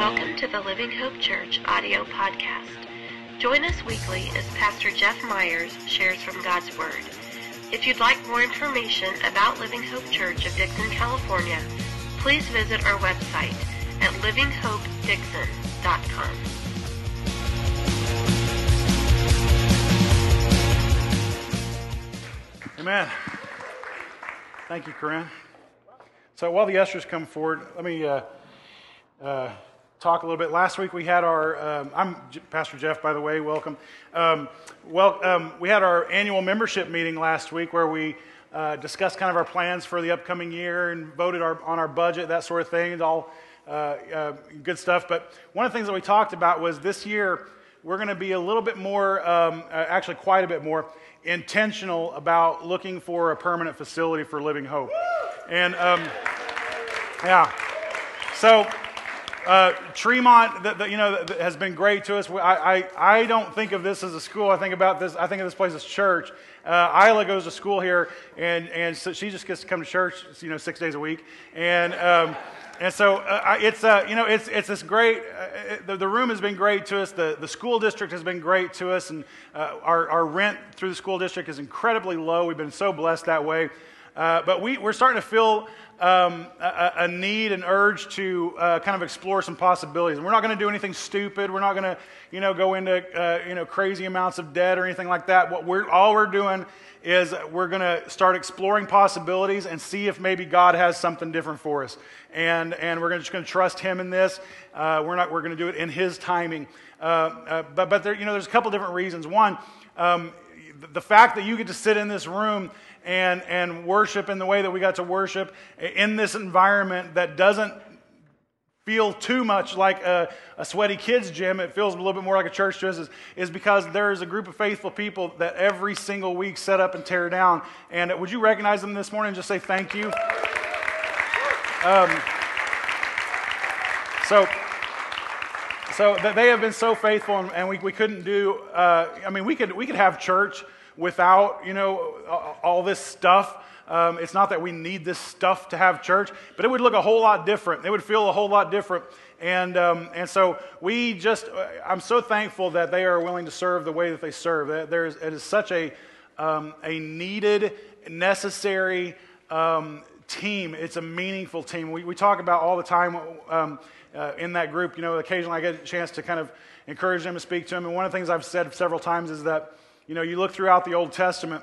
Welcome to the Living Hope Church audio podcast. Join us weekly as Pastor Jeff Myers shares from God's Word. If you'd like more information about Living Hope Church of Dixon, California, please visit our website at livinghopedixon.com. Amen. Thank you, Corinne. So while the ushers come forward, let me uh, uh, talk a little bit. Last week we had our, um, I'm J- Pastor Jeff, by the way, welcome. Um, well, um, we had our annual membership meeting last week where we uh, discussed kind of our plans for the upcoming year and voted our, on our budget, that sort of thing. It's all uh, uh, good stuff. But one of the things that we talked about was this year we're going to be a little bit more, um, uh, actually quite a bit more, intentional about looking for a permanent facility for Living Hope. And um, yeah, so uh, Tremont, the, the, you know, the, has been great to us. I, I, I don't think of this as a school. I think about this. I think of this place as church. Uh, Isla goes to school here, and and so she just gets to come to church, you know, six days a week, and. Um, and so uh, it's, uh, you know, it's, it's this great, uh, the, the, room has been great to us. The, the school district has been great to us. And uh, our, our rent through the school district is incredibly low. We've been so blessed that way. Uh, but we, we're starting to feel um, a, a, need and urge to uh, kind of explore some possibilities. And we're not going to do anything stupid. We're not going to, you know, go into, uh, you know, crazy amounts of debt or anything like that. What we're, all we're doing is we're going to start exploring possibilities and see if maybe God has something different for us. And, and we're just going to trust Him in this. Uh, we're not, we're going to do it in His timing. Uh, uh, but, but there, you know, there's a couple different reasons. One, um, the fact that you get to sit in this room and, and worship in the way that we got to worship in this environment that doesn't feel too much like a, a, sweaty kids gym. It feels a little bit more like a church to us is, is because there is a group of faithful people that every single week set up and tear down. And would you recognize them this morning and just say thank you? Um, so so they have been so faithful and, and we, we couldn't do uh, i mean we could we could have church without, you know, all this stuff. Um, it's not that we need this stuff to have church, but it would look a whole lot different. It would feel a whole lot different. And, um, and so we just, I'm so thankful that they are willing to serve the way that they serve. There's, it is such a, um, a needed, necessary um, team. It's a meaningful team. We, we talk about all the time um, uh, in that group. You know, occasionally I get a chance to kind of encourage them and speak to them. And one of the things I've said several times is that you know, you look throughout the Old Testament,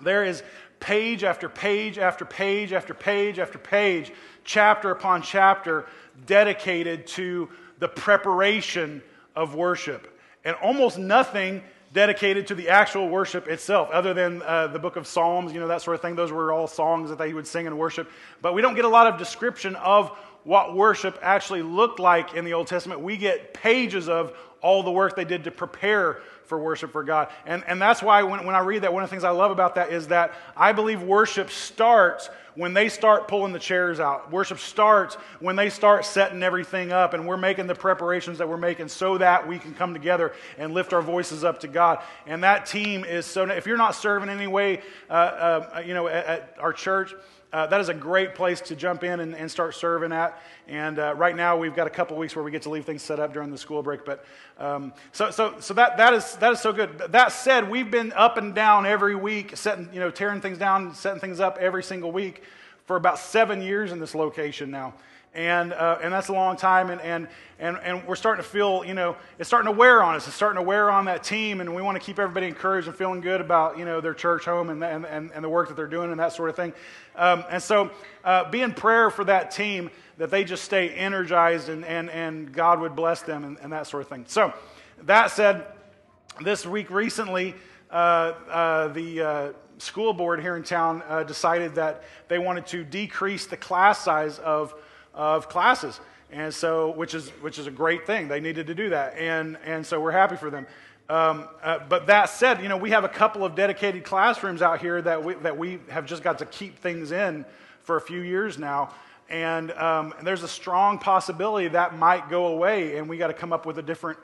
there is page after page after page after page after page, chapter upon chapter, dedicated to the preparation of worship. And almost nothing dedicated to the actual worship itself, other than uh, the book of Psalms, you know, that sort of thing. Those were all songs that they would sing in worship. But we don't get a lot of description of what worship actually looked like in the Old Testament. We get pages of all the work they did to prepare for worship for God. And, and that's why when, when I read that, one of the things I love about that is that I believe worship starts when they start pulling the chairs out. Worship starts when they start setting everything up and we're making the preparations that we're making so that we can come together and lift our voices up to God. And that team is so, if you're not serving in any way, uh, uh, you know, at, at our church, uh, that is a great place to jump in and, and start serving at. And uh, right now, we've got a couple weeks where we get to leave things set up during the school break. But um, so, so, so that, that, is, that is so good. That said, we've been up and down every week, setting, you know, tearing things down, setting things up every single week for about seven years in this location now and, uh, and that's a long time. And, and, and, and we're starting to feel, you know, it's starting to wear on us. It's starting to wear on that team, and we want to keep everybody encouraged and feeling good about, you know, their church home and, and, and, the work that they're doing and that sort of thing. Um, and so uh, be in prayer for that team that they just stay energized and, and, and God would bless them and, and that sort of thing. So that said, this week recently, uh, uh, the uh, school board here in town uh, decided that they wanted to decrease the class size of of classes. And so, which is, which is a great thing. They needed to do that. And, and so we're happy for them. Um, uh, but that said, you know, we have a couple of dedicated classrooms out here that we, that we have just got to keep things in for a few years now. And, um, and there's a strong possibility that might go away, and we got to come up with a different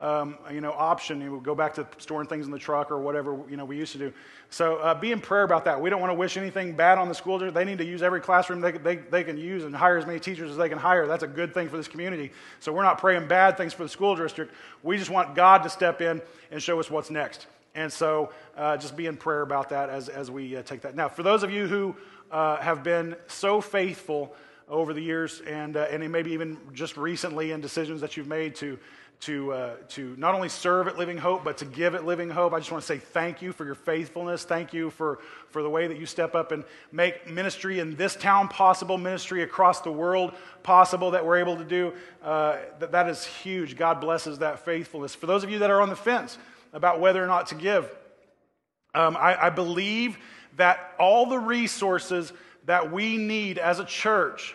um, you know, option. You go back to storing things in the truck or whatever, you know, we used to do. So uh, be in prayer about that. We don't want to wish anything bad on the school district. They need to use every classroom they, they, they can use and hire as many teachers as they can hire. That's a good thing for this community. So we're not praying bad things for the school district. We just want God to step in and show us what's next. And so uh, just be in prayer about that as, as we uh, take that. Now, for those of you who uh, have been so faithful over the years and, uh, and maybe even just recently in decisions that you've made to to, uh, to not only serve at Living Hope, but to give at Living Hope. I just want to say thank you for your faithfulness. Thank you for, for the way that you step up and make ministry in this town possible, ministry across the world possible that we're able to do. Uh, that, that is huge. God blesses that faithfulness. For those of you that are on the fence about whether or not to give, um, I, I believe that all the resources that we need as a church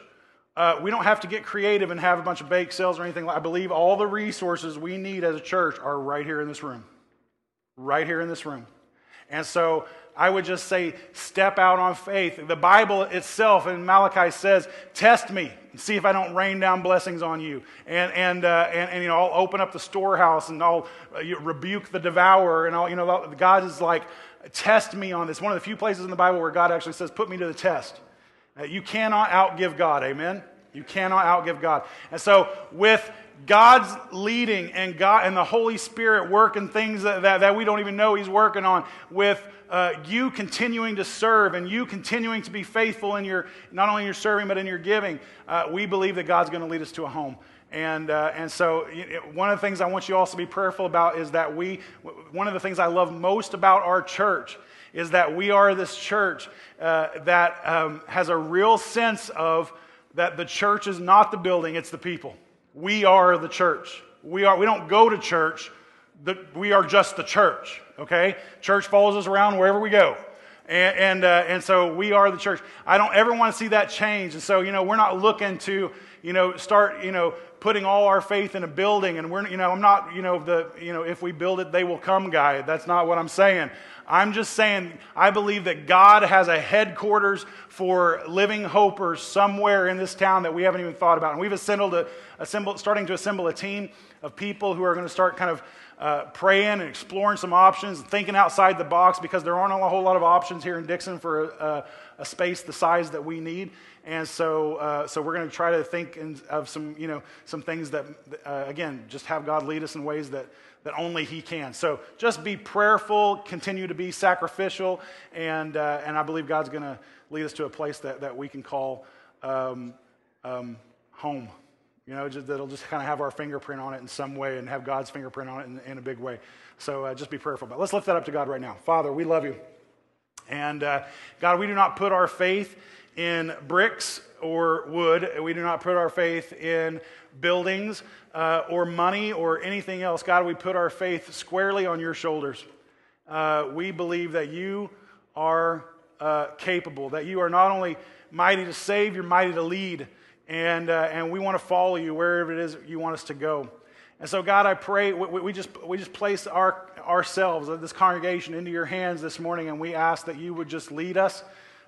uh, we don't have to get creative and have a bunch of bake sales or anything. I believe all the resources we need as a church are right here in this room. Right here in this room. And so I would just say, step out on faith. The Bible itself in Malachi says, test me and see if I don't rain down blessings on you. And, and, uh, and, and, you know, I'll open up the storehouse and I'll uh, rebuke the devourer. And I'll, you know, God is like, test me on this. One of the few places in the Bible where God actually says, put me to the test. You cannot outgive God, amen? You cannot outgive God. And so, with God's leading and God and the Holy Spirit working things that, that, that we don't even know He's working on, with uh, you continuing to serve and you continuing to be faithful in your not only in your serving but in your giving, uh, we believe that God's going to lead us to a home. And, uh, and so, one of the things I want you also to be prayerful about is that we, one of the things I love most about our church is that we are this church uh, that um, has a real sense of that the church is not the building, it's the people. We are the church. We, are, we don't go to church, the, we are just the church, okay? Church follows us around wherever we go. And, and, uh, and so we are the church. I don't ever want to see that change. And so, you know, we're not looking to, you know, start, you know, putting all our faith in a building. And we're, you know, I'm not, you know, the, you know, if we build it, they will come guy. That's not what I'm saying. I'm just saying, I believe that God has a headquarters for living hopers somewhere in this town that we haven't even thought about. And we've assembled a, assembled, starting to assemble a team of people who are going to start kind of uh, praying and exploring some options, thinking outside the box because there aren't a whole lot of options here in Dixon for a, a space the size that we need. And so, uh, so we're going to try to think in, of some, you know, some things that, uh, again, just have God lead us in ways that, that only He can. So just be prayerful, continue to be sacrificial, and, uh, and I believe God's going to lead us to a place that, that we can call um, um, home. You know, just, that'll just kind of have our fingerprint on it in some way and have God's fingerprint on it in, in a big way. So uh, just be prayerful. But let's lift that up to God right now. Father, we love you. And uh, God, we do not put our faith in bricks or wood. We do not put our faith in buildings uh, or money or anything else. God, we put our faith squarely on your shoulders. Uh, we believe that you are uh, capable, that you are not only mighty to save, you're mighty to lead. And, uh, and we want to follow you wherever it is you want us to go. And so, God, I pray we, we just, we just place our, ourselves, this congregation, into your hands this morning, and we ask that you would just lead us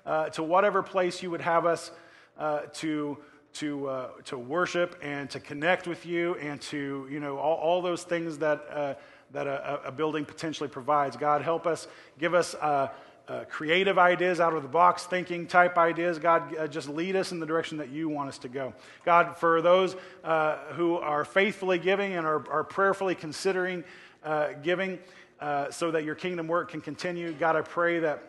uh, to whatever place you would have us uh, to, to, uh, to worship and to connect with you and to, you know, all, all those things that, uh, that a, a, building potentially provides. God, help us, give us uh, uh, creative ideas, out of the box thinking type ideas. God, just lead us in the direction that you want us to go. God, for those who are faithfully giving and are, are prayerfully considering giving, so that your kingdom work can continue. God, I pray that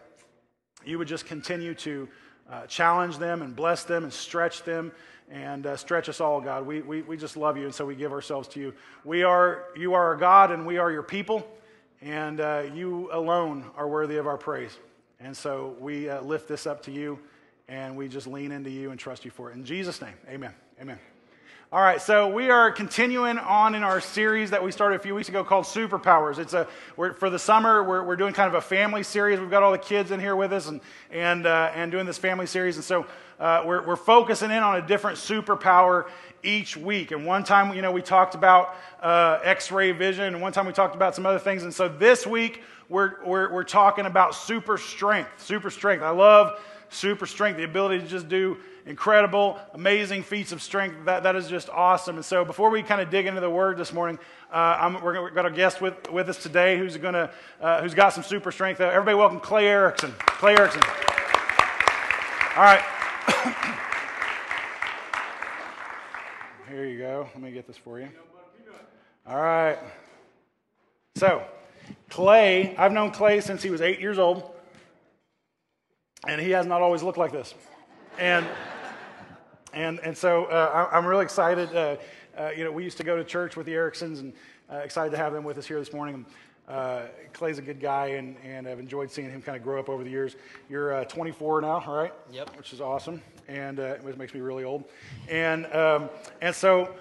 you would just continue to uh, challenge them and bless them and stretch them and uh, stretch us all, God. We, we, we just love you, and so we give ourselves to you. We are, you are our God, and we are your people, and uh, you alone are worthy of our praise. And so we uh, lift this up to you, and we just lean into you and trust you for it. In Jesus' name, amen. Amen. All right, so we are continuing on in our series that we started a few weeks ago called Superpowers. It's a for the summer we're, we're doing kind of a family series. We've got all the kids in here with us and and uh, and doing this family series, and so uh, we're we're focusing in on a different superpower each week. And one time, you know, we talked about uh, X-ray vision, and one time we talked about some other things. And so this week we're we're, we're talking about super strength. Super strength. I love super strength, the ability to just do incredible, amazing feats of strength. That, that is just awesome. And so before we kind of dig into the word this morning, uh, we're got a guest with, with us today who's, gonna, uh, who's got some super strength. Uh, everybody welcome Clay Erickson. Clay Erickson. All right. Here you go. Let me get this for you. All right. So, Clay, I've known Clay since he was eight years old, and he has not always looked like this. And and and so uh, I'm really excited. Uh, uh, you know, we used to go to church with the Ericksons, and uh, excited to have them with us here this morning. Uh, Clay's a good guy, and, and I've enjoyed seeing him kind of grow up over the years. You're uh, 24 now, all right? Yep. Which is awesome, and it makes me really old. And um, and so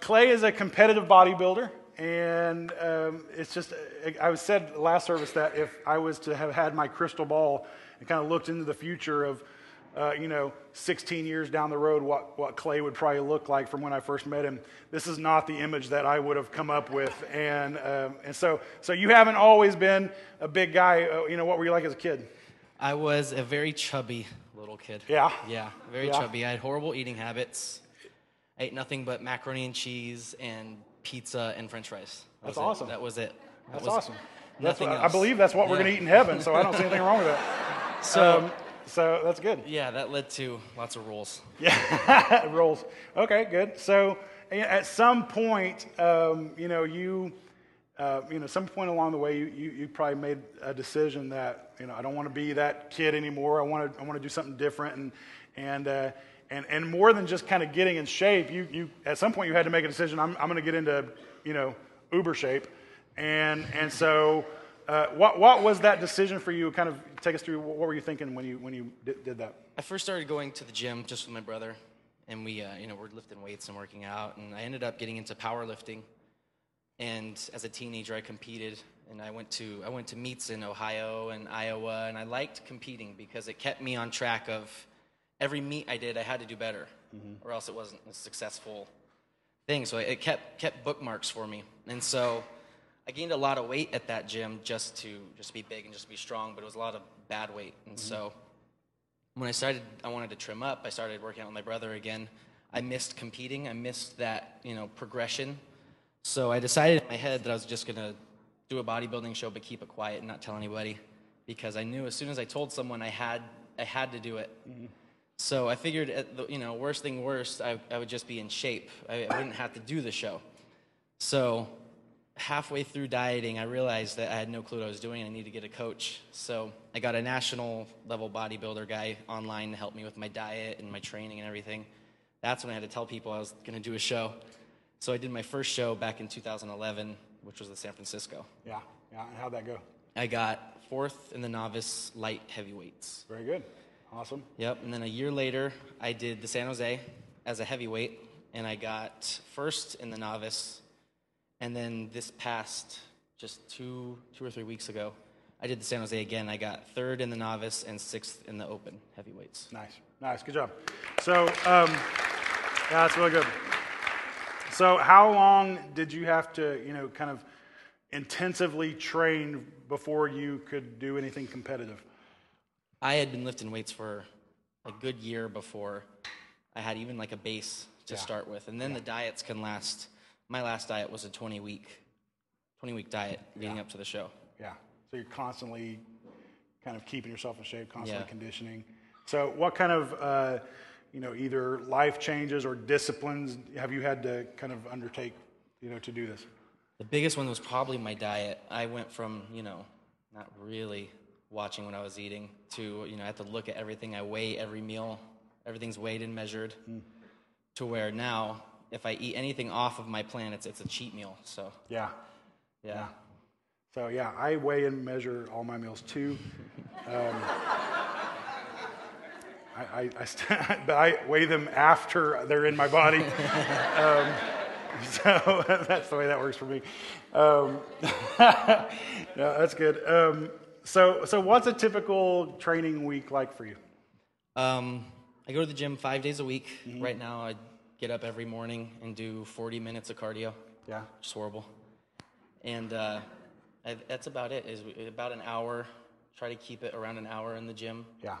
Clay is a competitive bodybuilder. And um, it's just, I was said last service that if I was to have had my crystal ball and kind of looked into the future of, uh, you know, 16 years down the road, what, what Clay would probably look like from when I first met him. This is not the image that I would have come up with. And, um, and so, so you haven't always been a big guy. Uh, you know, what were you like as a kid? I was a very chubby little kid. Yeah? Yeah, very Yeah. chubby. I had horrible eating habits. I ate nothing but macaroni and cheese and pizza and french fries. That That's was it. awesome. That was it. That That's was awesome. That's Nothing what, I believe that's what we're going to eat in heaven, so I don't see anything wrong with that. So, Um, so that's good. yeah, that led to lots of rules. Yeah, rolls. Okay, good. So at some point, um, you know, you, uh, you know, some point along the way, you, you, you probably made a decision that, you know, I don't want to be that kid anymore. I want to, I want to do something different. And, and, uh, and, and more than just kind of getting in shape, you, you, at some point you had to make a decision. I'm, I'm going to get into, you know, uber shape. And, and so, uh, what, what was that decision for you? Kind of take us through what were you thinking when you, when you did, did that? I first started going to the gym just with my brother, and we, uh, you know, were lifting weights and working out. And I ended up getting into powerlifting. And as a teenager, I competed, and I went to I went to meets in Ohio and Iowa, and I liked competing because it kept me on track of every meet I did, I had to do better, or else it wasn't a successful thing. So it kept kept bookmarks for me, and so I gained a lot of weight at that gym just to just be big and just be strong, but it was a lot of bad weight, and mm-hmm. so when I started, I wanted to trim up. I started working out with my brother again. I missed competing. I missed that, you know, progression. So I decided in my head that I was just gonna do a bodybuilding show, but keep it quiet and not tell anybody, because I knew as soon as I told someone, I had, I had to do it. Mm-hmm. So I figured, at the, you know, worst thing worst, I, I would just be in shape. I, I wouldn't have to do the show. So halfway through dieting, I realized that I had no clue what I was doing and I needed to get a coach. So I got a national level bodybuilder guy online to help me with my diet and my training and everything. That's when I had to tell people I was going to do a show. So I did my first show back in 2011, which was the San Francisco. Yeah, yeah. And how'd that go? I got fourth in the novice light heavyweights. Very good. Awesome. Yep. And then a year later, I did the San Jose as a heavyweight, and I got first in the novice. And then this past just two, two or three weeks ago, I did the San Jose again. I got third in the novice and sixth in the open heavyweights. Nice. Nice. Good job. So, um, yeah, that's really good. So, how long did you have to, you know, kind of intensively train before you could do anything competitive? I had been lifting weights for a good year before I had even like a base to Yeah. start with. And then the diets can last. My last diet was a 20 week, 20 week diet leading Yeah. up to the show. Yeah. So you're constantly kind of keeping yourself in shape, constantly Yeah. conditioning. So, what kind of, uh, you know, either life changes or disciplines have you had to kind of undertake, you know, to do this? The biggest one was probably my diet. I went from, you know, not really watching what I was eating to, you know, I had to look at everything. I weigh every meal, everything's weighed and measured, to where now, if I eat anything off of my plan, it's, it's a cheat meal. So, Yeah. yeah. So yeah, I weigh and measure all my meals too. Um, I, I, I st- but I weigh them after they're in my body. um, so that's the way that works for me. Um, yeah, that's good. Um, so, so what's a typical training week like for you? Um, I go to the gym five days a week. Right now, I get up every morning and do 40 minutes of cardio. Yeah. Just horrible. And uh, I, that's about it. Is about an hour. Try to keep it around an hour in the gym. Yeah.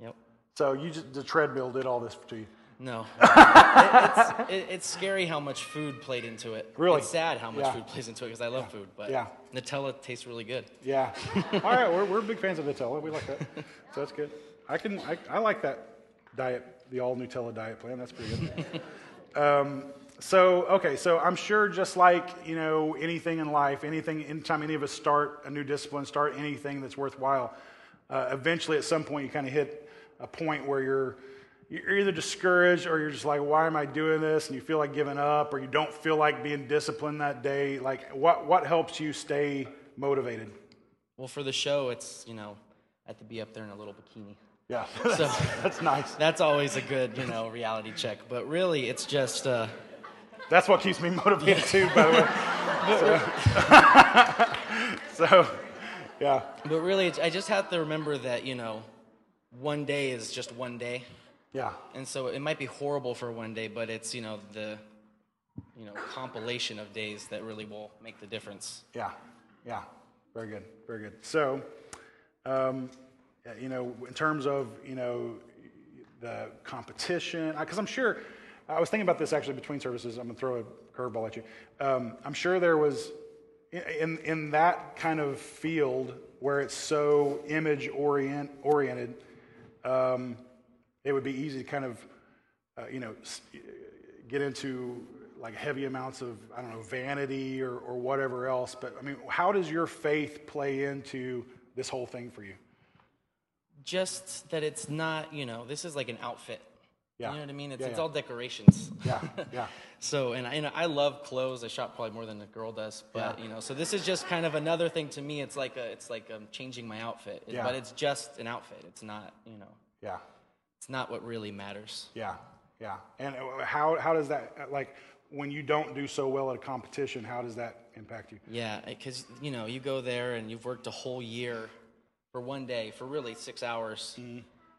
Yep. So you just the treadmill did all this to you. No, it, it's, it, it's scary how much food played into it. Really? it's sad how much Yeah. food plays into it because I love food. But Yeah. Nutella tastes really good. Yeah. All right, we're, we're big fans of Nutella. We like that. So that's good. I can I, I like that diet, the all Nutella diet plan. That's pretty good. um, so okay, so I'm sure just like you know anything in life, anything anytime any of us start a new discipline, start anything that's worthwhile, uh, eventually at some point you kind of hit a point where you're you're either discouraged or you're just like, why am I doing this? And you feel like giving up, or you don't feel like being disciplined that day. Like, what what helps you stay motivated? Well, for the show, it's you know I have to be up there in a little bikini. Yeah, So that's nice. that's always a good you know reality check. But really, it's just. Uh, That's what keeps me motivated too, by the way. So, so, yeah, But really, it's- I just have to remember that, you know, one day is just one day. yeah, And so it might be horrible for one day, but it's, you know, the, you know, compilation of days that really will make the difference. yeah, yeah. Very good, very good. So, um, you know, in terms of you know the competition, because I'm sure I was thinking about this actually between services. I'm gonna throw a curveball at you. Um, I'm sure there was in in that kind of field where it's so image orient oriented. Um, it would be easy to kind of, uh, you know, get into like heavy amounts of, I don't know, vanity or, or whatever else. But I mean, how does your faith play into this whole thing for you? Just that it's not, you know, this is like an outfit. Yeah. You know what I mean? It's, Yeah, it's yeah. all decorations. Yeah, yeah, So, and I, and I love clothes. I shop probably more than a girl does, but Yeah. you know, so this is just kind of another thing to me. It's like a, it's like um, changing my outfit, Yeah. but it's just an outfit. It's not, you know, yeah, it's not what really matters. yeah, yeah. And uh, how, how does that, uh, like, when you don't do so well at a competition, how does that impact you? Yeah, because you know you go there and you've worked a whole year for one day for really six hours,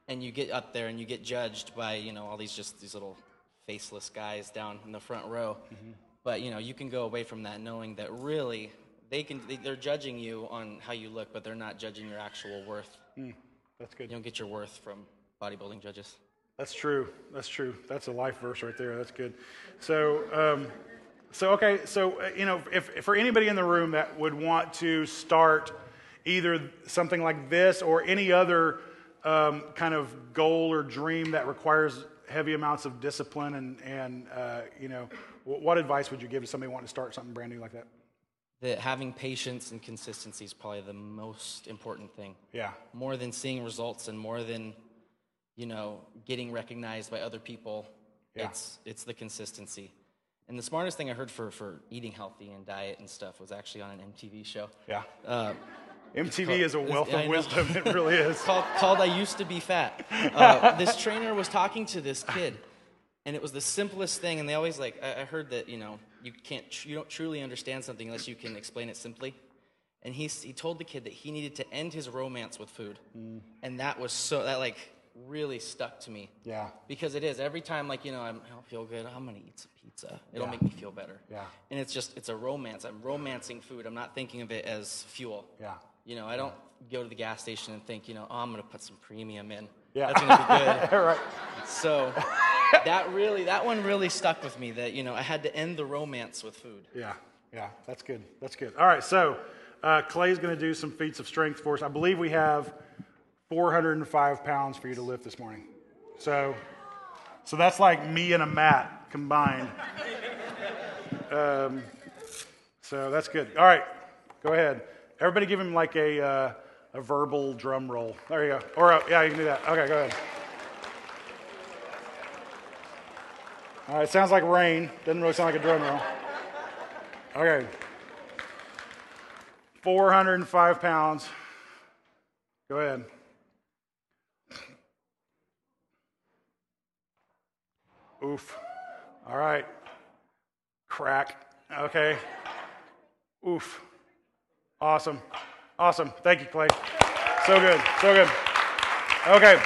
and you get up there and you get judged by you know all these just these little faceless guys down in the front row. But you know you can go away from that knowing that really they can they, they're judging you on how you look, but they're not judging your actual worth. That's good. You don't get your worth from bodybuilding judges. That's true. That's true. That's a life verse right there. That's good. So, um, so okay. So, uh, you know, if, if for anybody in the room that would want to start either something like this or any other um, kind of goal or dream that requires heavy amounts of discipline and and uh, you know, wh- what advice would you give to somebody wanting to start something brand new like that? That having patience and consistency is probably the most important thing. Yeah. more than seeing results and more than you know getting recognized by other people Yeah. it's it's the consistency and the smartest thing i heard for for eating healthy and diet and stuff was actually on an mtv show Yeah. uh, MTV is a wealth of wisdom. It really is. called, called i used to be fat uh, this trainer was talking to this kid and it was the simplest thing and they always like i, I heard that you know you can't tr- you don't truly understand something unless you can explain it simply and he, he told the kid that he needed to end his romance with food and that was so that like really stuck to me Yeah. because it is every time like you know I'm, i don't feel good i'm gonna eat some pizza it'll Yeah. make me feel better Yeah. and it's just it's a romance i'm romancing food i'm not thinking of it as fuel Yeah. you know i don't go to the gas station and think you know oh i'm gonna put some premium in Yeah. that's gonna be good right. so that really that one really stuck with me that you know i had to end the romance with food Yeah, yeah, that's good. That's good. All right, so uh, Clay's going to do some feats of strength for us. I believe we have 405 pounds for you to lift this morning. So, so that's like me and a mat combined. Um, so that's good. All right, go ahead. Everybody, give him like a uh, a verbal drum roll. There you go. Or uh, yeah, you can do that. Okay, go ahead. All right, sounds like rain. Doesn't really sound like a drum roll. Okay. 405 pounds. Go ahead. Oof. All right. Crack. Okay. Oof. Awesome. Awesome. Thank you, Clay. So good. So good. Okay.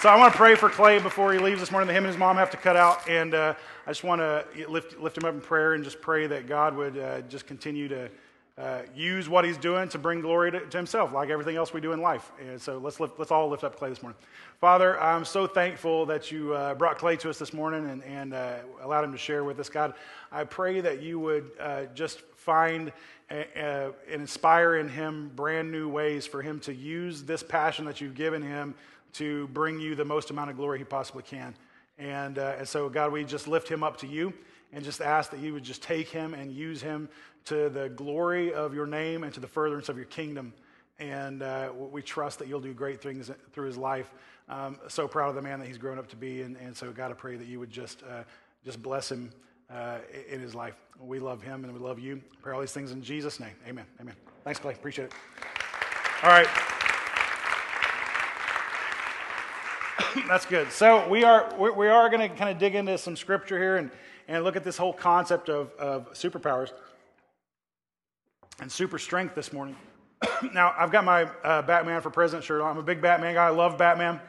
So I want to pray for Clay before he leaves this morning. Him and his mom have to cut out, and uh, I just want to lift lift him up in prayer and just pray that God would uh, just continue to uh, use what he's doing to bring glory to, to, himself, like everything else we do in life. And so let's, lift, let's all lift up Clay this morning. Father, I'm so thankful that you uh, brought Clay to us this morning and, and uh, allowed him to share with us. God, I pray that you would uh, just find and inspire in him brand new ways for him to use this passion that you've given him to bring you the most amount of glory he possibly can. And, uh, and so, God, we just lift him up to you and just ask that you would just take him and use him to the glory of your name and to the furtherance of your kingdom. And uh, we trust that you'll do great things through his life. Um, so proud of the man that he's grown up to be. And, and so, God, I pray that you would just, uh, just bless him uh, in his life. We love him and we love you. I pray all these things in Jesus' name. Amen. Amen. Thanks, Clay. Appreciate it. All right. That's good. So we are we are going to kind of dig into some scripture here and, and look at this whole concept of, of superpowers and super strength this morning. now I've got my uh, Batman for President shirt on. I'm a big Batman guy. I love Batman.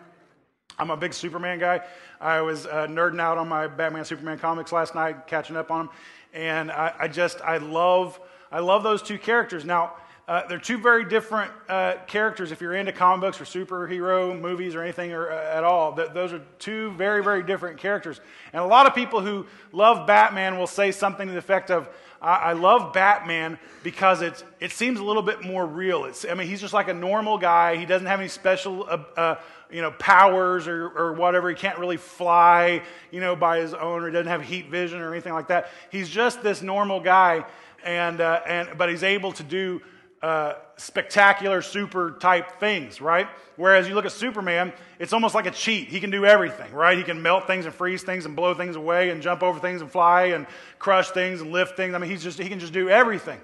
I'm a big Superman guy. I was uh, nerding out on my Batman Superman comics last night, catching up on them, and I, I just I love I love those two characters. Now uh, they're two very different uh, characters. If you're into comic books or superhero movies or anything or, uh, at all, th- those are two very, very different characters. And a lot of people who love Batman will say something to the effect of, I, I love Batman because it's, it seems a little bit more real. It's, I mean, he's just like a normal guy. He doesn't have any special uh, uh, you know, powers or, or whatever. He can't really fly, you know, by his own, or he doesn't have heat vision or anything like that. He's just this normal guy, and, uh, and, but he's able to do uh, spectacular super type things, right? Whereas you look at Superman, it's almost like a cheat. He can do everything, right? He can melt things and freeze things and blow things away and jump over things and fly and crush things and lift things. I mean, he's just, he can just do everything.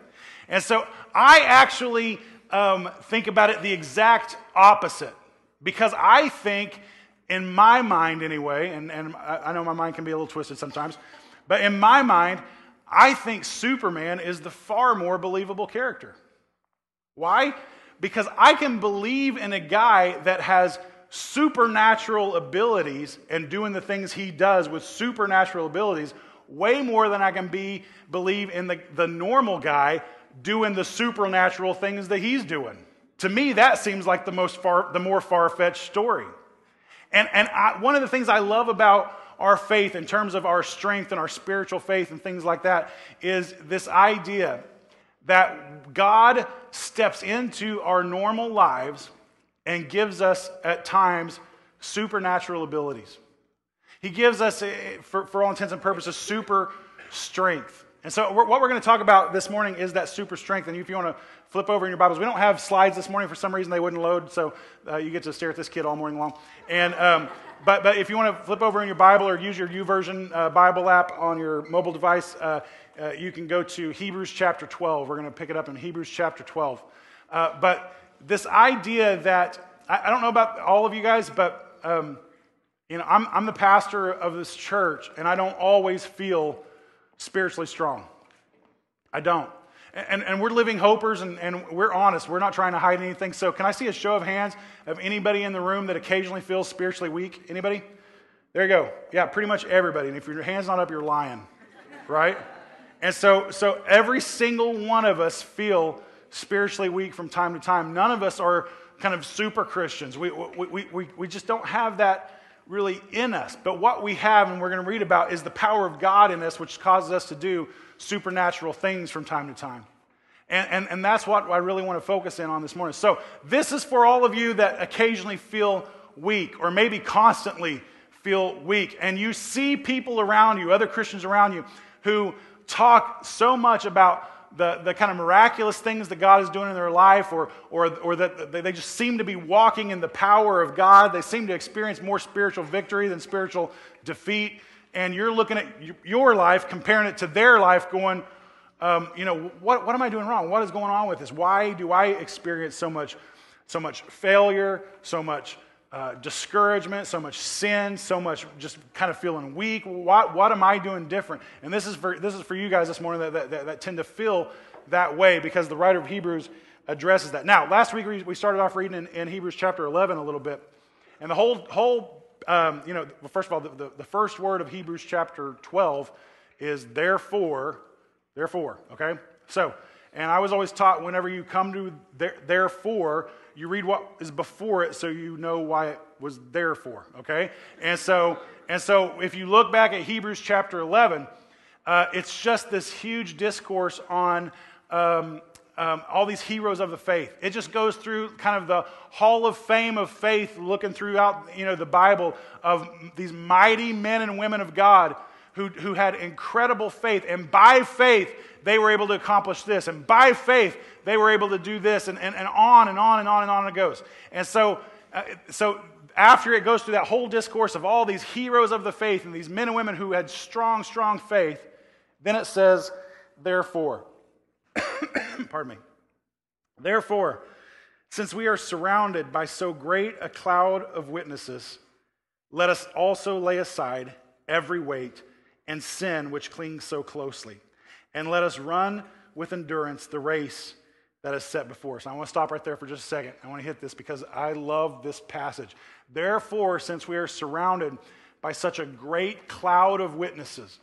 And so I actually um, think about it the exact opposite because I think, in my mind anyway, and, and I know my mind can be a little twisted sometimes, but in my mind, I think Superman is the far more believable character. Why? Because I can believe in a guy that has supernatural abilities and doing the things he does with supernatural abilities way more than I can be believe in the, the normal guy doing the supernatural things that he's doing. To me, that seems like the most far, the more far-fetched story. And, and I, one of the things I love about our faith in terms of our strength and our spiritual faith and things like that is this idea that God steps into our normal lives and gives us, at times, supernatural abilities. He gives us, eh, for, for all intents and purposes, super strength. And so, what we're going to talk about this morning is that super strength. And if you want to flip over in your Bibles, we don't have slides this morning. For some reason, they wouldn't load. So, uh, you get to stare at this kid all morning long. And, um, but, but if you want to flip over in your Bible or use your YouVersion uh, Bible app on your mobile device, uh, uh, you can go to Hebrews chapter 12. We're going to pick it up in Hebrews chapter 12. Uh, but this idea that, I, I, don't know about all of you guys, but um, you know, I'm, I'm the pastor of this church, and I don't always feel spiritually strong. I don't. And, and we're living hopers, and, and we're honest. We're not trying to hide anything. So, can I see a show of hands of anybody in the room that occasionally feels spiritually weak? Anybody? There you go. Yeah, pretty much everybody. And if your hand's not up, you're lying, right? And so, so every single one of us feel spiritually weak from time to time. None of us are kind of super Christians. We, we, we, we just don't have that really in us. But what we have, and we're going to read about, is the power of God in us, which causes us to do supernatural things from time to time. And, and, and that's what I really want to focus in on this morning. So, this is for all of you that occasionally feel weak or maybe constantly feel weak. And you see people around you, other Christians around you, who talk so much about the, the kind of miraculous things that God is doing in their life, or, or, or that they just seem to be walking in the power of God. They seem to experience more spiritual victory than spiritual defeat. And you're looking at your life, comparing it to their life, going, um, you know, what, what am I doing wrong? What is going on with this? Why do I experience so much, so much failure, so much uh, discouragement, so much sin, so much just kind of feeling weak. What, what am I doing different? And this is for, this is for you guys this morning that, that, that, that tend to feel that way because the writer of Hebrews addresses that. Now, last week we started off reading in, in Hebrews chapter 11 a little bit. And the whole, whole um, you know, first of all, the, the, the first word of Hebrews chapter 12 is therefore, therefore, okay? So, And I was always taught whenever you come to there, therefore, you read what is before it so you know why it was there for, okay? And so, and so if you look back at Hebrews chapter 11, uh, it's just this huge discourse on um, um, all these heroes of the faith. It just goes through kind of the hall of fame of faith, looking throughout you know the Bible of these mighty men and women of God who, who had incredible faith, and by faith they were able to accomplish this, and by faith they were able to do this, and, and, and on and on and on and on it goes. And so, uh, so after it goes through that whole discourse of all these heroes of the faith and these men and women who had strong, strong faith, then it says, therefore. Pardon me. Therefore, since we are surrounded by so great a cloud of witnesses, let us also lay aside every weight and sin which clings so closely, and let us run with endurance the race that is set before us. I want to stop right there for just a second. I want to hit this because I love this passage. Therefore, since we are surrounded by such a great cloud of witnesses,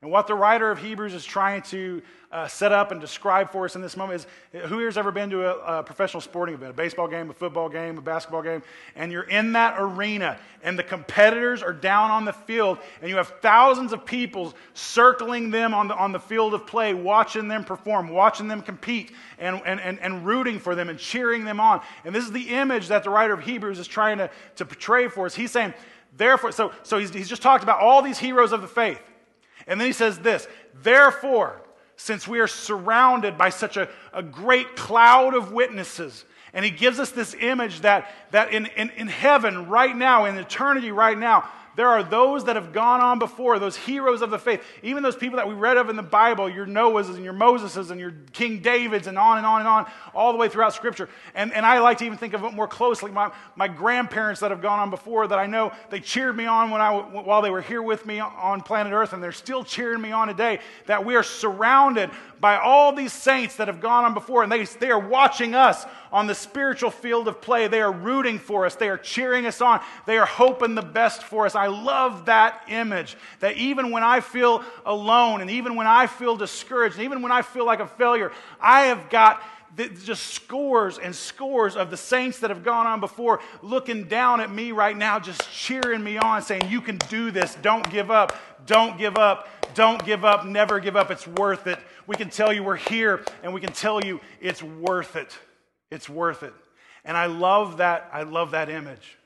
and what the writer of Hebrews is trying to uh, set up and describe for us in this moment is who here's ever been to a, a, professional sporting event, a baseball game, a football game, a basketball game, and you're in that arena and the competitors are down on the field and you have thousands of people circling them on the, on the field of play, watching them perform, watching them compete, and, and, and, and rooting for them and cheering them on. And this is the image that the writer of Hebrews is trying to, to portray for us. He's saying, therefore, so, so he's, he's just talked about all these heroes of the faith. And then he says this Therefore, since we are surrounded by such a, a great cloud of witnesses, and he gives us this image that, that in, in, in heaven right now, in eternity right now, there are those that have gone on before, those heroes of the faith, even those people that we read of in the Bible, your Noahs and your Moseses and your King Davids, and on and on and on, all the way throughout Scripture. And, and I like to even think of it more closely. My, my grandparents that have gone on before that I know, they cheered me on when I, while they were here with me on planet Earth, and they're still cheering me on today, that we are surrounded by all these saints that have gone on before, and they, they are watching us on the spiritual field of play. They are rooting for us, they are cheering us on, they are hoping the best for us. I love that image that even when I feel alone, and even when I feel discouraged, and even when I feel like a failure, I have got just scores and scores of the saints that have gone on before looking down at me right now, just cheering me on, saying, You can do this. Don't give up. Don't give up. Don't give up. Never give up. It's worth it. We can tell you we're here, and we can tell you it's worth it. It's worth it. And I love that. I love that image.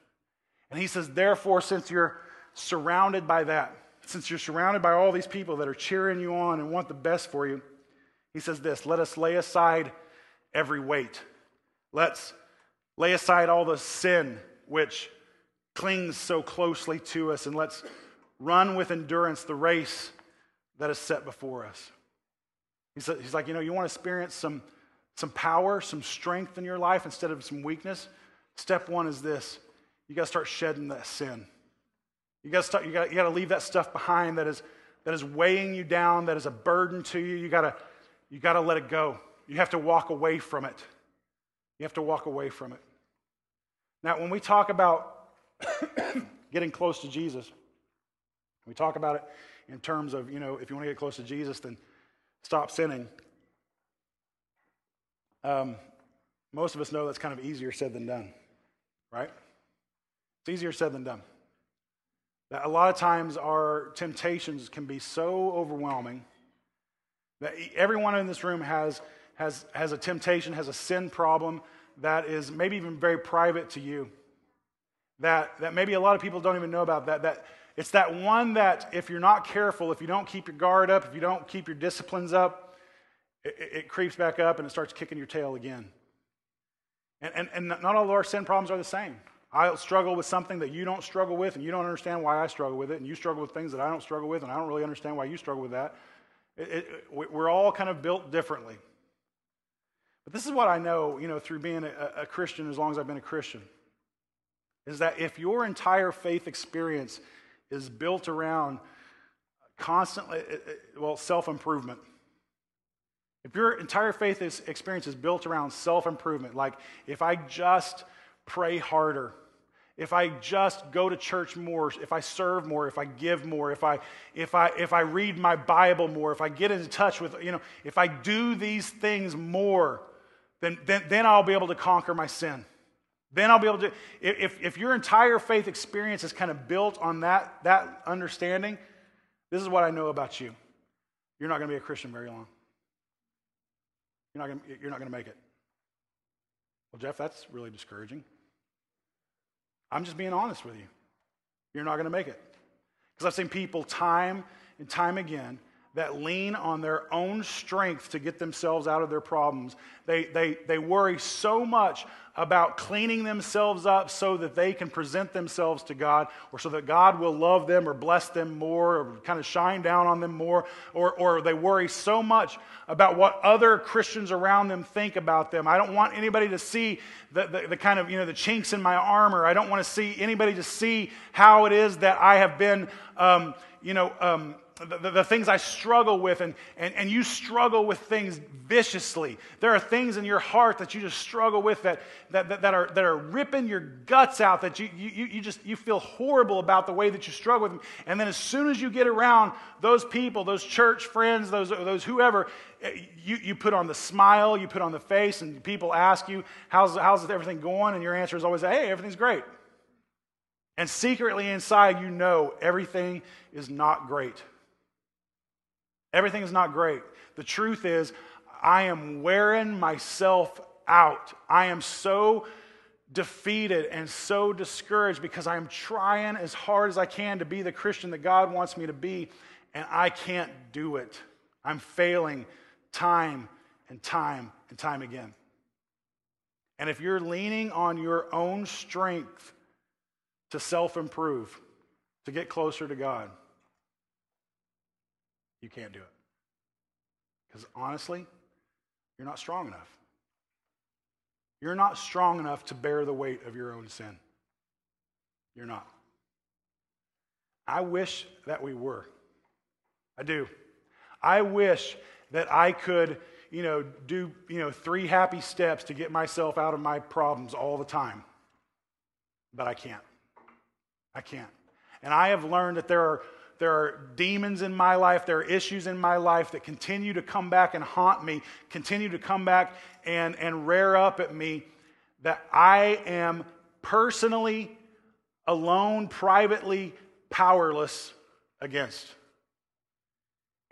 And he says, Therefore, since you're surrounded by that, since you're surrounded by all these people that are cheering you on and want the best for you, he says this let us lay aside every weight. Let's lay aside all the sin which clings so closely to us, and let's run with endurance the race that is set before us. He's, he's like, you know, you want to experience some, some power, some strength in your life instead of some weakness? Step one is this you got to start shedding that sin. You got to start, you got, to leave that stuff behind that is, that is weighing you down, that is a burden to you. You got to, you got to let it go. You have to walk away from it. You have to walk away from it. Now, when we talk about getting close to Jesus, we talk about it in terms of, you know, if you want to get close to Jesus, then stop sinning. Um, most of us know that's kind of easier said than done, right? It's easier said than done. That a lot of times our temptations can be so overwhelming that everyone in this room has has, has a temptation, has a sin problem that is maybe even very private to you. That, that maybe a lot of people don't even know about that. That it's that one that if you're not careful, if you don't keep your guard up, if you don't keep your disciplines up, it, it creeps back up and it starts kicking your tail again. And, and, and not all of our sin problems are the same. I struggle with something that you don't struggle with, and you don't understand why I struggle with it, and you struggle with things that I don't struggle with, and I don't really understand why you struggle with that. It, it, we're all kind of built differently. But this is what I know, you know, through being a, a Christian as long as I've been a Christian, is that if your entire faith experience is built around constantly, well, self improvement. If your entire faith experience is built around self improvement, like if I just pray harder, if I just go to church more, if I serve more, if I give more, if I, if I, if I read my Bible more, if I get in touch with, you know, if I do these things more, then, then, then I'll be able to conquer my sin. Then I'll be able to, if, if your entire faith experience is kind of built on that, that understanding, this is what I know about you. You're not going to be a Christian very long. You're not to, you're not going to make it. Well, Jeff, that's really discouraging. I'm just being honest with you. You're not going to make it. Because I've seen people time and time again that lean on their own strength to get themselves out of their problems. They, they, they worry so much about cleaning themselves up so that they can present themselves to God or so that God will love them or bless them more or kind of shine down on them more. Or, or they worry so much about what other Christians around them think about them. I don't want anybody to see the, the, the kind of, you know, the chinks in my armor. I don't want to see anybody to see how it is that I have been, um, you know, um, the, the, things I struggle with, and, and, and you struggle with things viciously. There are things in your heart that you just struggle with that, that, that, that are, that are ripping your guts out, that you, you, you just you feel horrible about the way that you struggle with them. And then as soon as you get around those people, those church friends, those, those whoever, eh, you, you put on the smile, you put on the face, and people ask you, how's, how's everything going? And your answer is always, hey, everything's great. And secretly inside, you know everything is not great. Everything is not great. The truth is, I am wearing myself out. I am so defeated and so discouraged because I am trying as hard as I can to be the Christian that God wants me to be, and I can't do it. I'm failing time and time and time again. And if you're leaning on your own strength to self improve, to get closer to God, you can't do it. Because honestly, you're not strong enough. You're not strong enough to bear the weight of your own sin. You're not. I wish that we were. I do. I wish that I could, you know, do, you know, three happy steps to get myself out of my problems all the time. But I can't. I can't. And I have learned that there are there are demons in my life, there are issues in my life that continue to come back and haunt me, continue to come back and, and rear up at me that I am personally, alone, privately powerless against.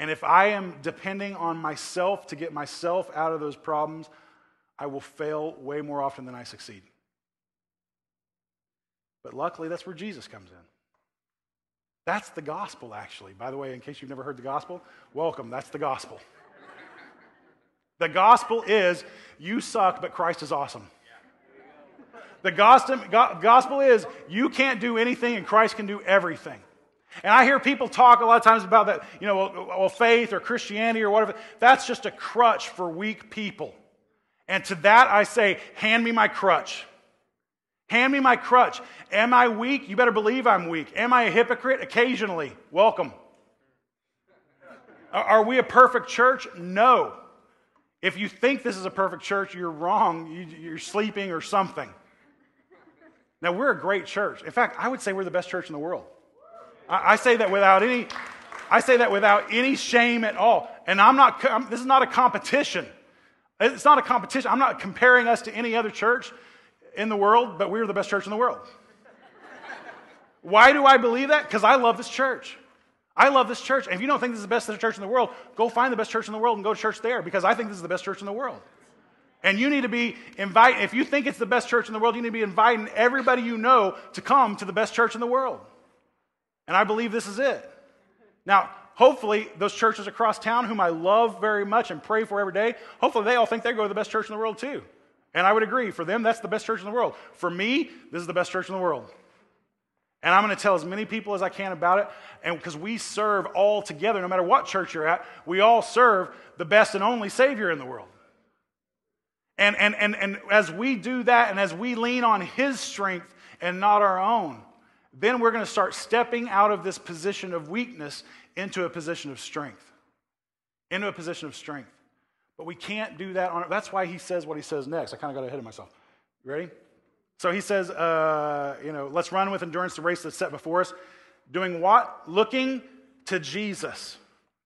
And if I am depending on myself to get myself out of those problems, I will fail way more often than I succeed. But luckily, that's where Jesus comes in. That's the gospel, actually. By the way, in case you've never heard the gospel, welcome. That's the gospel. The gospel is you suck, but Christ is awesome. The gospel is you can't do anything and Christ can do everything. And I hear people talk a lot of times about that, you know, well, faith or Christianity or whatever. That's just a crutch for weak people. And to that I say, hand me my crutch. Hand me my crutch. Am I weak? You better believe I'm weak. Am I a hypocrite? Occasionally. Welcome. Are we a perfect church? No. If you think this is a perfect church, you're wrong. You're sleeping or something. Now, we're a great church. In fact, I would say we're the best church in the world. I say that without any, I say that without any shame at all. And I'm not, this is not a competition. It's not a competition. I'm not comparing us to any other church in the world, but we're the best church in the world. Why do I believe that? Because I love this church. I love this church. And if you don't think this is the best church in the world, go find the best church in the world and go to church there because I think this is the best church in the world. And you need to be inviting, if you think it's the best church in the world, you need to be inviting everybody you know to come to the best church in the world. And I believe this is it. Now, hopefully, those churches across town, whom I love very much and pray for every day, hopefully they all think they go to the best church in the world too. And I would agree. For them, that's the best church in the world. For me, this is the best church in the world. And I'm going to tell as many people as I can about it. And because we serve all together, no matter what church you're at, we all serve the best and only Savior in the world. And, and, and, and as we do that, and as we lean on His strength and not our own, then we're going to start stepping out of this position of weakness into a position of strength. Into a position of strength. But we can't do that on That's why he says what he says next. I kind of got ahead of myself. You ready? So he says, uh, you know, let's run with endurance the race that's set before us. Doing what? Looking to Jesus,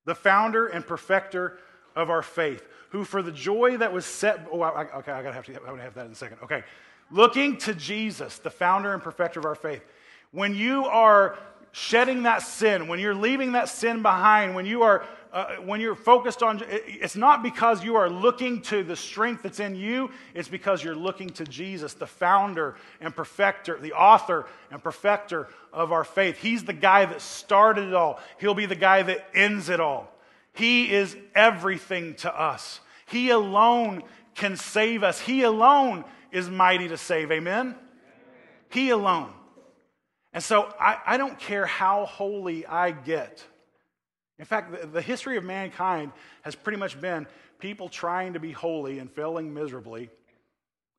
the founder and perfecter of our faith, who for the joy that was set. Oh, I, okay, I gotta have to. I'm gonna have that in a second. Okay, looking to Jesus, the founder and perfecter of our faith. When you are shedding that sin, when you're leaving that sin behind, when you are uh, when you're focused on, it's not because you are looking to the strength that's in you, it's because you're looking to Jesus, the founder and perfecter, the author and perfecter of our faith. He's the guy that started it all, He'll be the guy that ends it all. He is everything to us. He alone can save us, He alone is mighty to save. Amen? He alone. And so I, I don't care how holy I get. In fact, the, the history of mankind has pretty much been people trying to be holy and failing miserably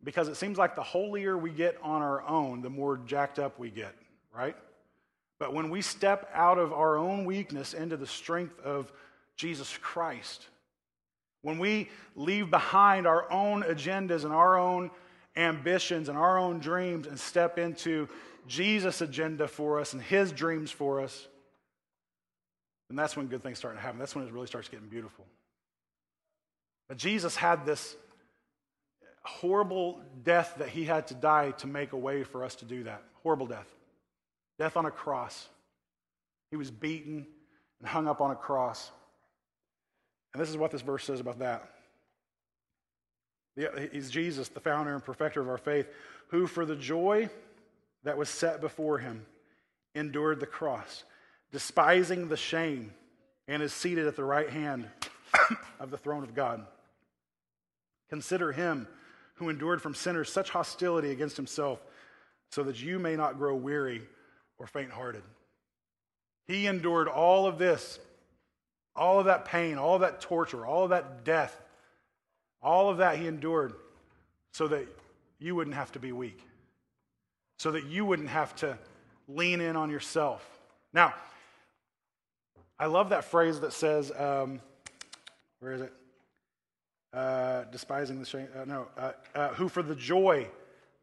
because it seems like the holier we get on our own, the more jacked up we get, right? But when we step out of our own weakness into the strength of Jesus Christ, when we leave behind our own agendas and our own ambitions and our own dreams and step into Jesus' agenda for us and his dreams for us, and that's when good things start to happen. That's when it really starts getting beautiful. But Jesus had this horrible death that he had to die to make a way for us to do that. Horrible death. Death on a cross. He was beaten and hung up on a cross. And this is what this verse says about that. He's Jesus, the founder and perfecter of our faith, who for the joy that was set before him endured the cross despising the shame, and is seated at the right hand of the throne of God. Consider him who endured from sinners such hostility against himself, so that you may not grow weary or faint hearted. He endured all of this, all of that pain, all of that torture, all of that death, all of that he endured so that you wouldn't have to be weak, so that you wouldn't have to lean in on yourself. Now, I love that phrase that says, um, where is it? Uh, despising the shame, uh, no, uh, uh, who for the joy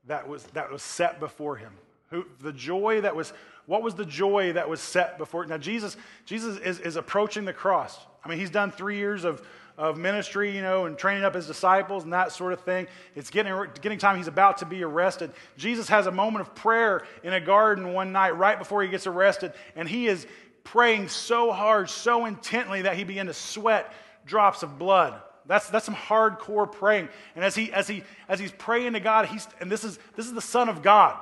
that was, that was set before him. Who, the joy that was, what was the joy that was set before? Now, Jesus, Jesus is, is approaching the cross. I mean, he's done three years of, of ministry, you know, and training up his disciples and that sort of thing. It's getting, getting time. He's about to be arrested. Jesus has a moment of prayer in a garden one night right before he gets arrested, and he is, praying so hard, so intently that he began to sweat drops of blood. That's, that's some hardcore praying. And as, he, as, he, as he's praying to God, he's, and this is, this is the Son of God.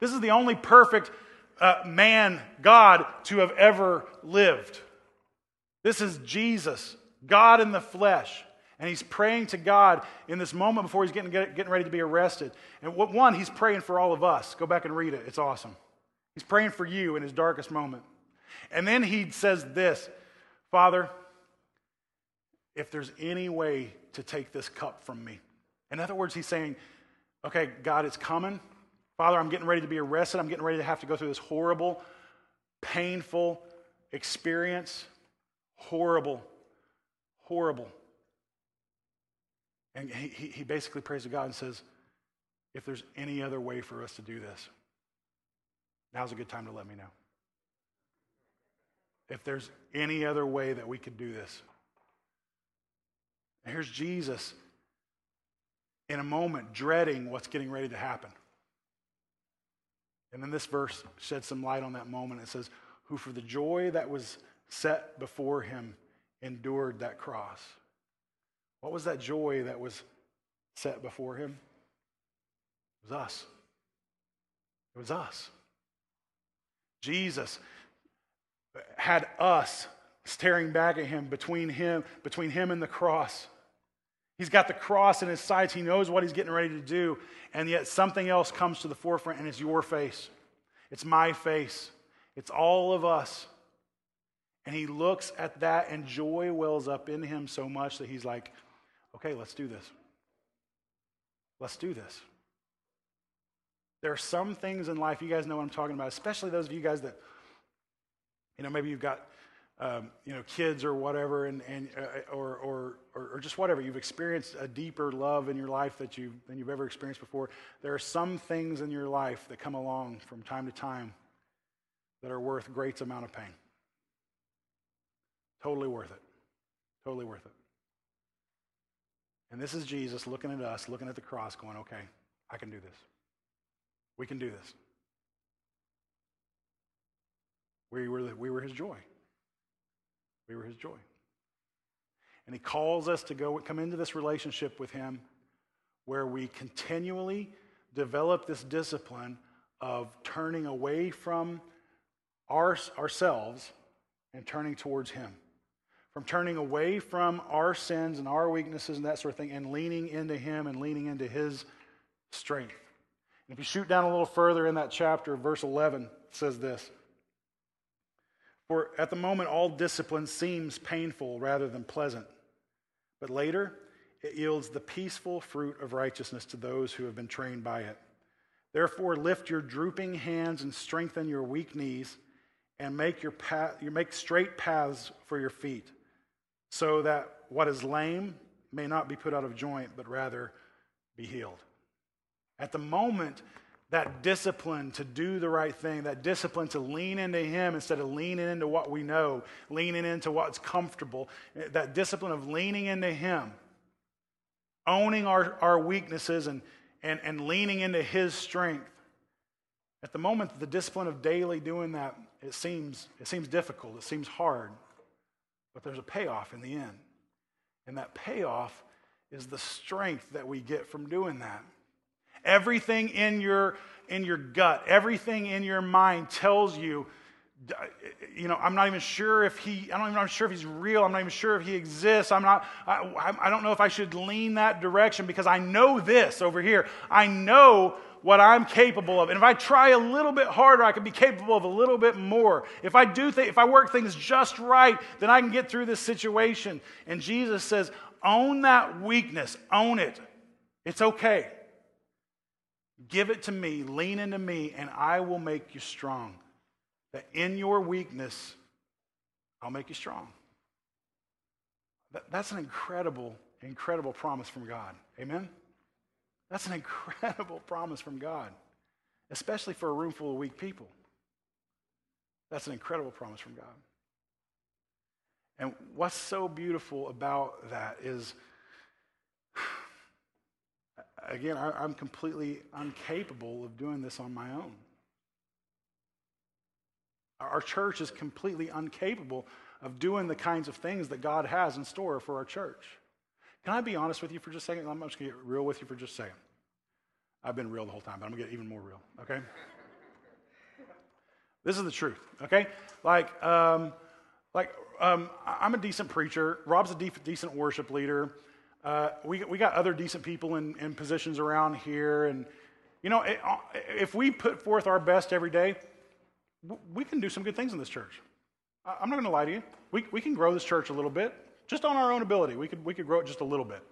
This is the only perfect uh, man, God, to have ever lived. This is Jesus, God in the flesh. And he's praying to God in this moment before he's getting, getting ready to be arrested. And what, one, he's praying for all of us. Go back and read it, it's awesome. He's praying for you in his darkest moment. And then he says this Father, if there's any way to take this cup from me. In other words, he's saying, okay, God, it's coming. Father, I'm getting ready to be arrested. I'm getting ready to have to go through this horrible, painful experience. Horrible, horrible. And he, he basically prays to God and says, if there's any other way for us to do this, now's a good time to let me know if there's any other way that we could do this. here's Jesus in a moment dreading what's getting ready to happen. And then this verse sheds some light on that moment. It says, Who for the joy that was set before him endured that cross. What was that joy that was set before him? It was us. It was us. Jesus had us staring back at him between him between him and the cross. He's got the cross in his sights. He knows what he's getting ready to do. And yet something else comes to the forefront and it's your face. It's my face. It's all of us. And he looks at that and joy wells up in him so much that he's like okay let's do this. Let's do this. There are some things in life you guys know what i'm talking about especially those of you guys that you know, maybe you've got um, you know, kids or whatever, and, and uh, or, or, or just whatever. You've experienced a deeper love in your life that you than you've ever experienced before. There are some things in your life that come along from time to time that are worth great amount of pain. Totally worth it. Totally worth it. And this is Jesus looking at us, looking at the cross, going, okay, I can do this. We can do this. We were, we were his joy. We were his joy. And he calls us to go come into this relationship with him where we continually develop this discipline of turning away from our, ourselves and turning towards him. From turning away from our sins and our weaknesses and that sort of thing and leaning into him and leaning into his strength. And if you shoot down a little further in that chapter, verse 11 says this. For at the moment, all discipline seems painful rather than pleasant. But later, it yields the peaceful fruit of righteousness to those who have been trained by it. Therefore, lift your drooping hands and strengthen your weak knees, and make, your path, you make straight paths for your feet, so that what is lame may not be put out of joint, but rather be healed. At the moment, that discipline to do the right thing, that discipline to lean into Him instead of leaning into what we know, leaning into what's comfortable, that discipline of leaning into Him, owning our, our weaknesses and, and, and leaning into His strength. At the moment, the discipline of daily doing that, it seems, it seems difficult, it seems hard, but there's a payoff in the end. And that payoff is the strength that we get from doing that. Everything in your, in your gut, everything in your mind tells you, you know, I'm not even sure if he, I don't even, I'm sure if he's real. I'm not even sure if he exists. I'm not, I, I don't know if I should lean that direction because I know this over here. I know what I'm capable of. And if I try a little bit harder, I can be capable of a little bit more. If I do th- if I work things just right, then I can get through this situation. And Jesus says, own that weakness, own it. It's okay. Give it to me, lean into me, and I will make you strong. That in your weakness, I'll make you strong. That's an incredible, incredible promise from God. Amen? That's an incredible promise from God, especially for a room full of weak people. That's an incredible promise from God. And what's so beautiful about that is again, I, am completely incapable of doing this on my own. Our church is completely incapable of doing the kinds of things that God has in store for our church. Can I be honest with you for just a second? I'm just going to get real with you for just a second. I've been real the whole time, but I'm going to get even more real, okay? this is the truth, okay? Like, um, like um, I'm a decent preacher. Rob's a de- decent worship leader. Uh, we, we got other decent people in, in positions around here. And, you know, it, uh, if we put forth our best every day, we can do some good things in this church. I'm not going to lie to you. We, we can grow this church a little bit, just on our own ability. We could, we could grow it just a little bit.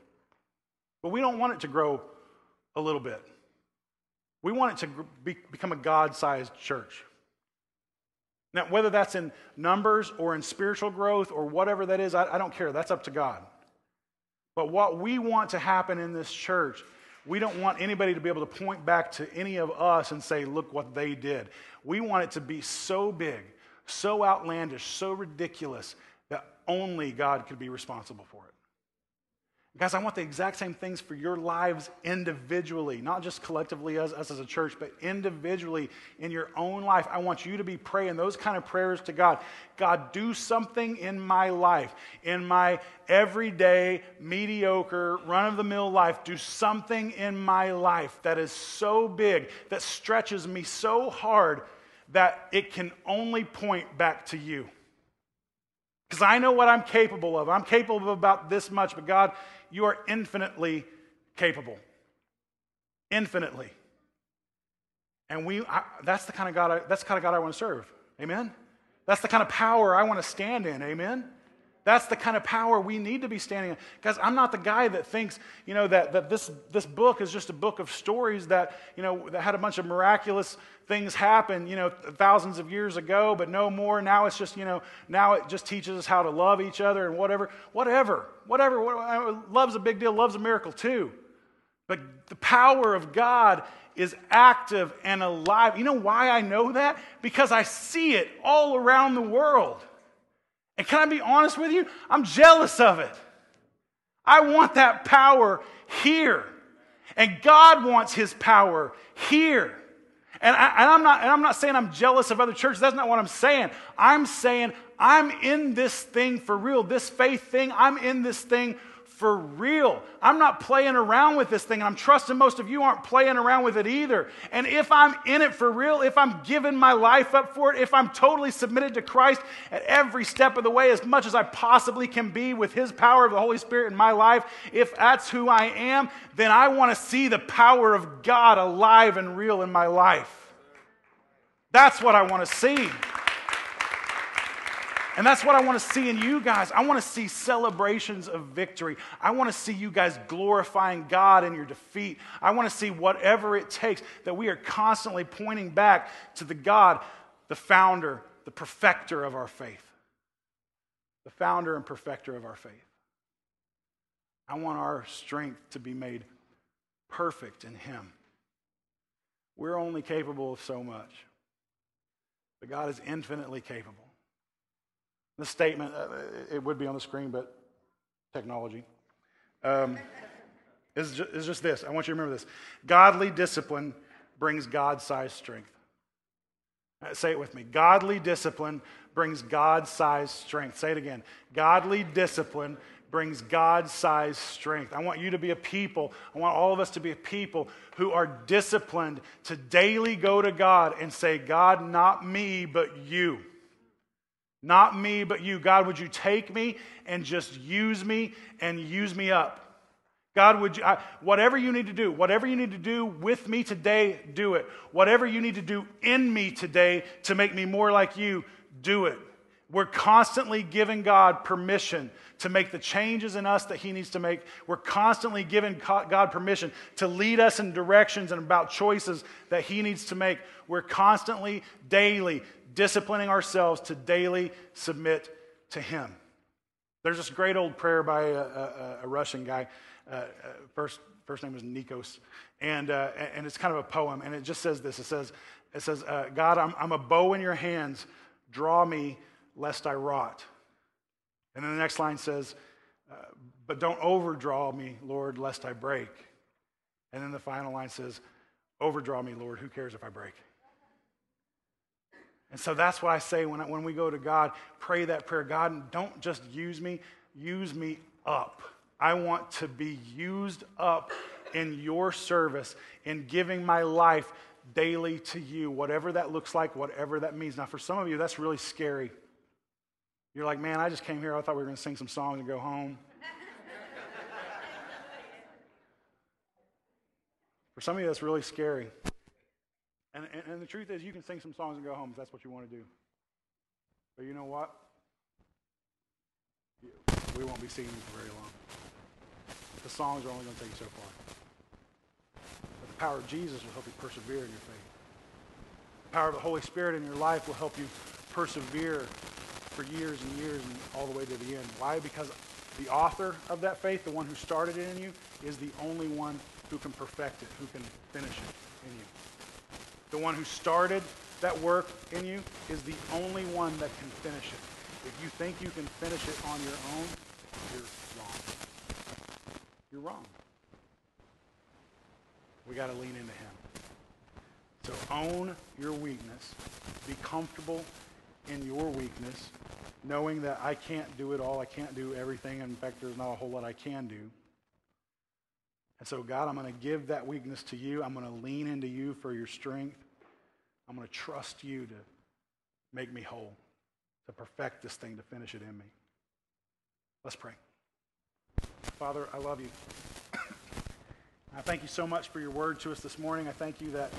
But we don't want it to grow a little bit. We want it to be, become a God sized church. Now, whether that's in numbers or in spiritual growth or whatever that is, I, I don't care. That's up to God. But what we want to happen in this church, we don't want anybody to be able to point back to any of us and say, look what they did. We want it to be so big, so outlandish, so ridiculous that only God could be responsible for it. Guys, I want the exact same things for your lives individually, not just collectively as us as a church, but individually in your own life. I want you to be praying those kind of prayers to God. God, do something in my life, in my everyday, mediocre, run of the mill life. Do something in my life that is so big, that stretches me so hard that it can only point back to you. Because I know what I'm capable of. I'm capable of about this much, but God, you are infinitely capable. Infinitely. And we, I, that's the kind of God I, that's the kind of God I want to serve. Amen? That's the kind of power I want to stand in. Amen? That's the kind of power we need to be standing in. Guys, I'm not the guy that thinks, you know, that, that this, this book is just a book of stories that, you know, that had a bunch of miraculous things happen, you know, thousands of years ago, but no more. Now it's just, you know, now it just teaches us how to love each other and whatever. Whatever. Whatever. Uh, love's a big deal. Love's a miracle too. But the power of God is active and alive. You know why I know that? Because I see it all around the world. And can I be honest with you? I'm jealous of it. I want that power here. And God wants his power here. And, I, am not, and I'm not saying I'm jealous of other churches. That's not what I'm saying. I'm saying I'm in this thing for real. This faith thing, I'm in this thing for real. I'm not playing around with this thing. And I'm trusting most of you aren't playing around with it either. And if I'm in it for real, if I'm giving my life up for it, if I'm totally submitted to Christ at every step of the way, as much as I possibly can be with His power of the Holy Spirit in my life, if that's who I am, then I want to see the power of God alive and real in my life. That's what I want to see. And that's what I want to see in you guys. I want to see celebrations of victory. I want to see you guys glorifying God in your defeat. I want to see whatever it takes that we are constantly pointing back to the God, the founder, the perfecter of our faith. The founder and perfecter of our faith. I want our strength to be made perfect in Him. We're only capable of so much, but God is infinitely capable. The statement, uh, it would be on the screen, but technology, um, is, ju- is just this. I want you to remember this Godly discipline brings God sized strength. Uh, say it with me. Godly discipline brings God sized strength. Say it again. Godly discipline brings God sized strength. I want you to be a people, I want all of us to be a people who are disciplined to daily go to God and say, God, not me, but you. Not me, but you. God, would you take me and just use me and use me up? God, would you, I, whatever you need to do, whatever you need to do with me today, do it. Whatever you need to do in me today to make me more like you, do it. We're constantly giving God permission to make the changes in us that He needs to make. We're constantly giving God permission to lead us in directions and about choices that He needs to make. We're constantly, daily disciplining ourselves to daily submit to Him. There's this great old prayer by a, a, a Russian guy. Uh, uh, first, first name was Nikos, and uh, and it's kind of a poem, and it just says this. It says, it says, uh, God, I'm, I'm a bow in Your hands. Draw me, lest I rot. And then the next line says, uh, but don't overdraw me, Lord, lest I break. And then the final line says, overdraw me, Lord. Who cares if I break? And so that's what I say when, I, when we go to God, pray that prayer. God, don't just use me, use me up. I want to be used up in your service, in giving my life daily to you, whatever that looks like, whatever that means. Now, for some of you, that's really scary. You're like, man, I just came here. I thought we were going to sing some songs and go home. for some of you, that's really scary. And, and, and, the truth is, you can sing some songs and go home if that's what you want to do. But you know what? We won't be singing for very long. The songs are only going to take you so far. But the power of Jesus will help you persevere in your faith. The power of the Holy Spirit in your life will help you persevere for years and years and all the way to the end. Why? Because the author of that faith, the one who started it in you, is the only one who can perfect it, who can finish it in you. The one who started that work in you is the only one that can finish it. If you think you can finish it on your own, you're wrong. You're wrong. We got to lean into him. So own your weakness. Be comfortable in your weakness, knowing that I can't do it all. I can't do everything. In fact, there's not a whole lot I can do. And so, God, I'm going to give that weakness to you. I'm going to lean into you for your strength. I'm going to trust you to make me whole, to perfect this thing, to finish it in me. Let's pray. Father, I love you. I thank you so much for your word to us this morning. I thank you that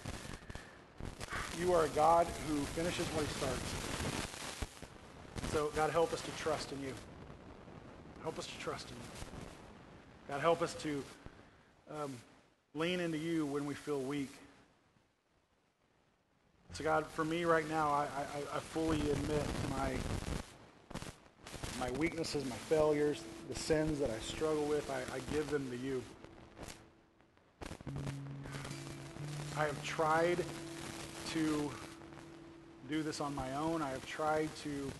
you are a God who finishes what he starts. So, God, help us to trust in you. Help us to trust in you. God, help us to um, lean into you when we feel weak. So, God, for me right now, I, I, I fully admit my, my weaknesses, my failures, the sins that I struggle with. I, I give them to you. I have tried to do this on my own. I have tried to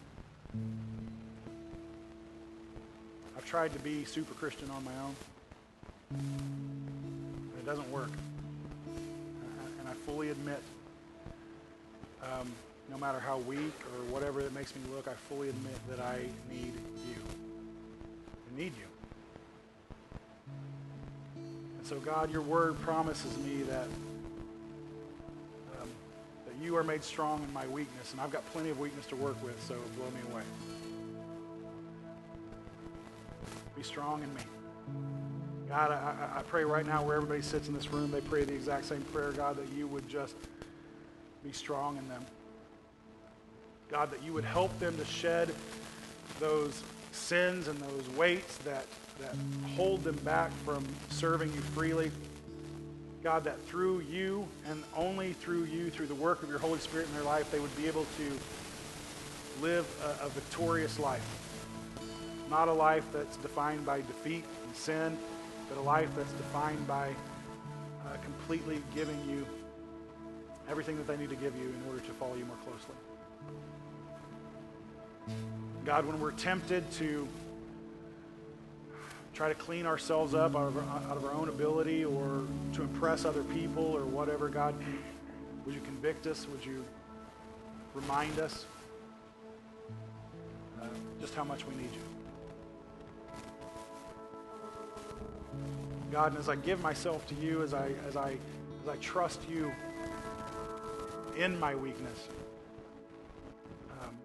I've tried to be super Christian on my own. It doesn't work. And I fully admit, um, no matter how weak or whatever it makes me look, I fully admit that I need you. I need you. And so, God, your word promises me that you are made strong in my weakness, and I've got plenty of weakness to work with, so blow me away. Be strong in me. God, I, I, pray right now where everybody sits in this room, they pray the exact same prayer, God, that you would just be strong in them. God, that you would help them to shed those sins and those weights that, that hold them back from serving you freely. God, that through you and only through you, through the work of your Holy Spirit in their life, they would be able to live a, a victorious life. Not a life that's defined by defeat and sin, but a life that's defined by uh, completely giving you everything that they need to give you in order to follow you more closely. God, when we're tempted to try to clean ourselves up out of, our, out of our own ability or to impress other people or whatever. God, would you convict us? Would you remind us uh, just how much we need you? God, and as I give myself to you, as I, as I, as I trust you in my weakness, um,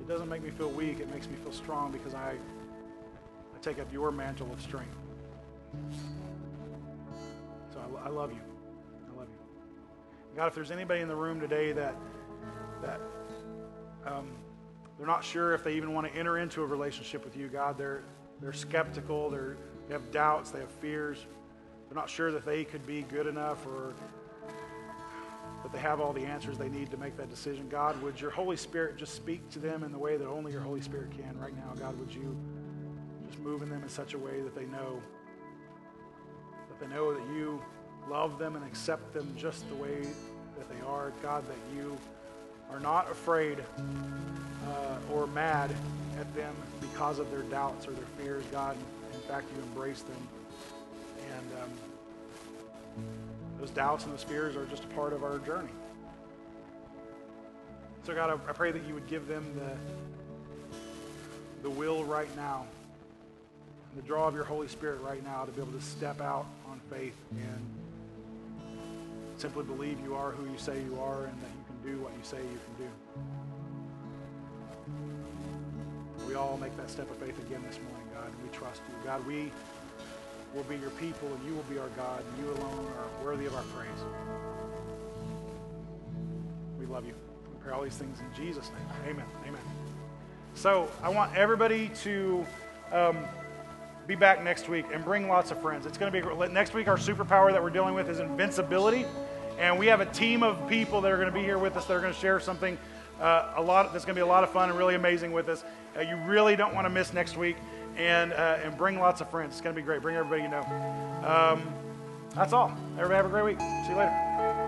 it doesn't make me feel weak. It makes me feel strong because I I take up your mantle of strength. So I, I love you. I love you. God, if there's anybody in the room today that that um, they're not sure if they even want to enter into a relationship with you, God, they're they're skeptical, they're, they have doubts, they have fears. They're not sure that they could be good enough or that they have all the answers they need to make that decision. God, would your Holy Spirit just speak to them in the way that only your Holy Spirit can right now? God, would you just move in them in such a way that they know that they know that you love them and accept them just the way that they are. God, that you are not afraid uh, or mad at them because of their doubts or their fears. God, in fact, you embrace them. And um, those doubts and those fears are just a part of our journey. So, God, I, I pray that you would give them the, the will right now the draw of your Holy Spirit right now to be able to step out on faith and simply believe you are who you say you are and that can do what you say you can do. We all make that step of faith again this morning, God. We trust you. God, we will be your people and you will be our God and you alone are worthy of our praise. We love you. We pray all these things in Jesus' name. Amen. Amen. So I want everybody to um, be back next week and bring lots of friends. It's going to be next week. Our superpower that we're dealing with is invincibility, and we have a team of people that are going to be here with us that are going to share something uh, a lot. That's going to be a lot of fun and really amazing with us. Uh, you really don't want to miss next week, and uh, and bring lots of friends. It's going to be great. Bring everybody you know. Um, that's all. Everybody have a great week. See you later.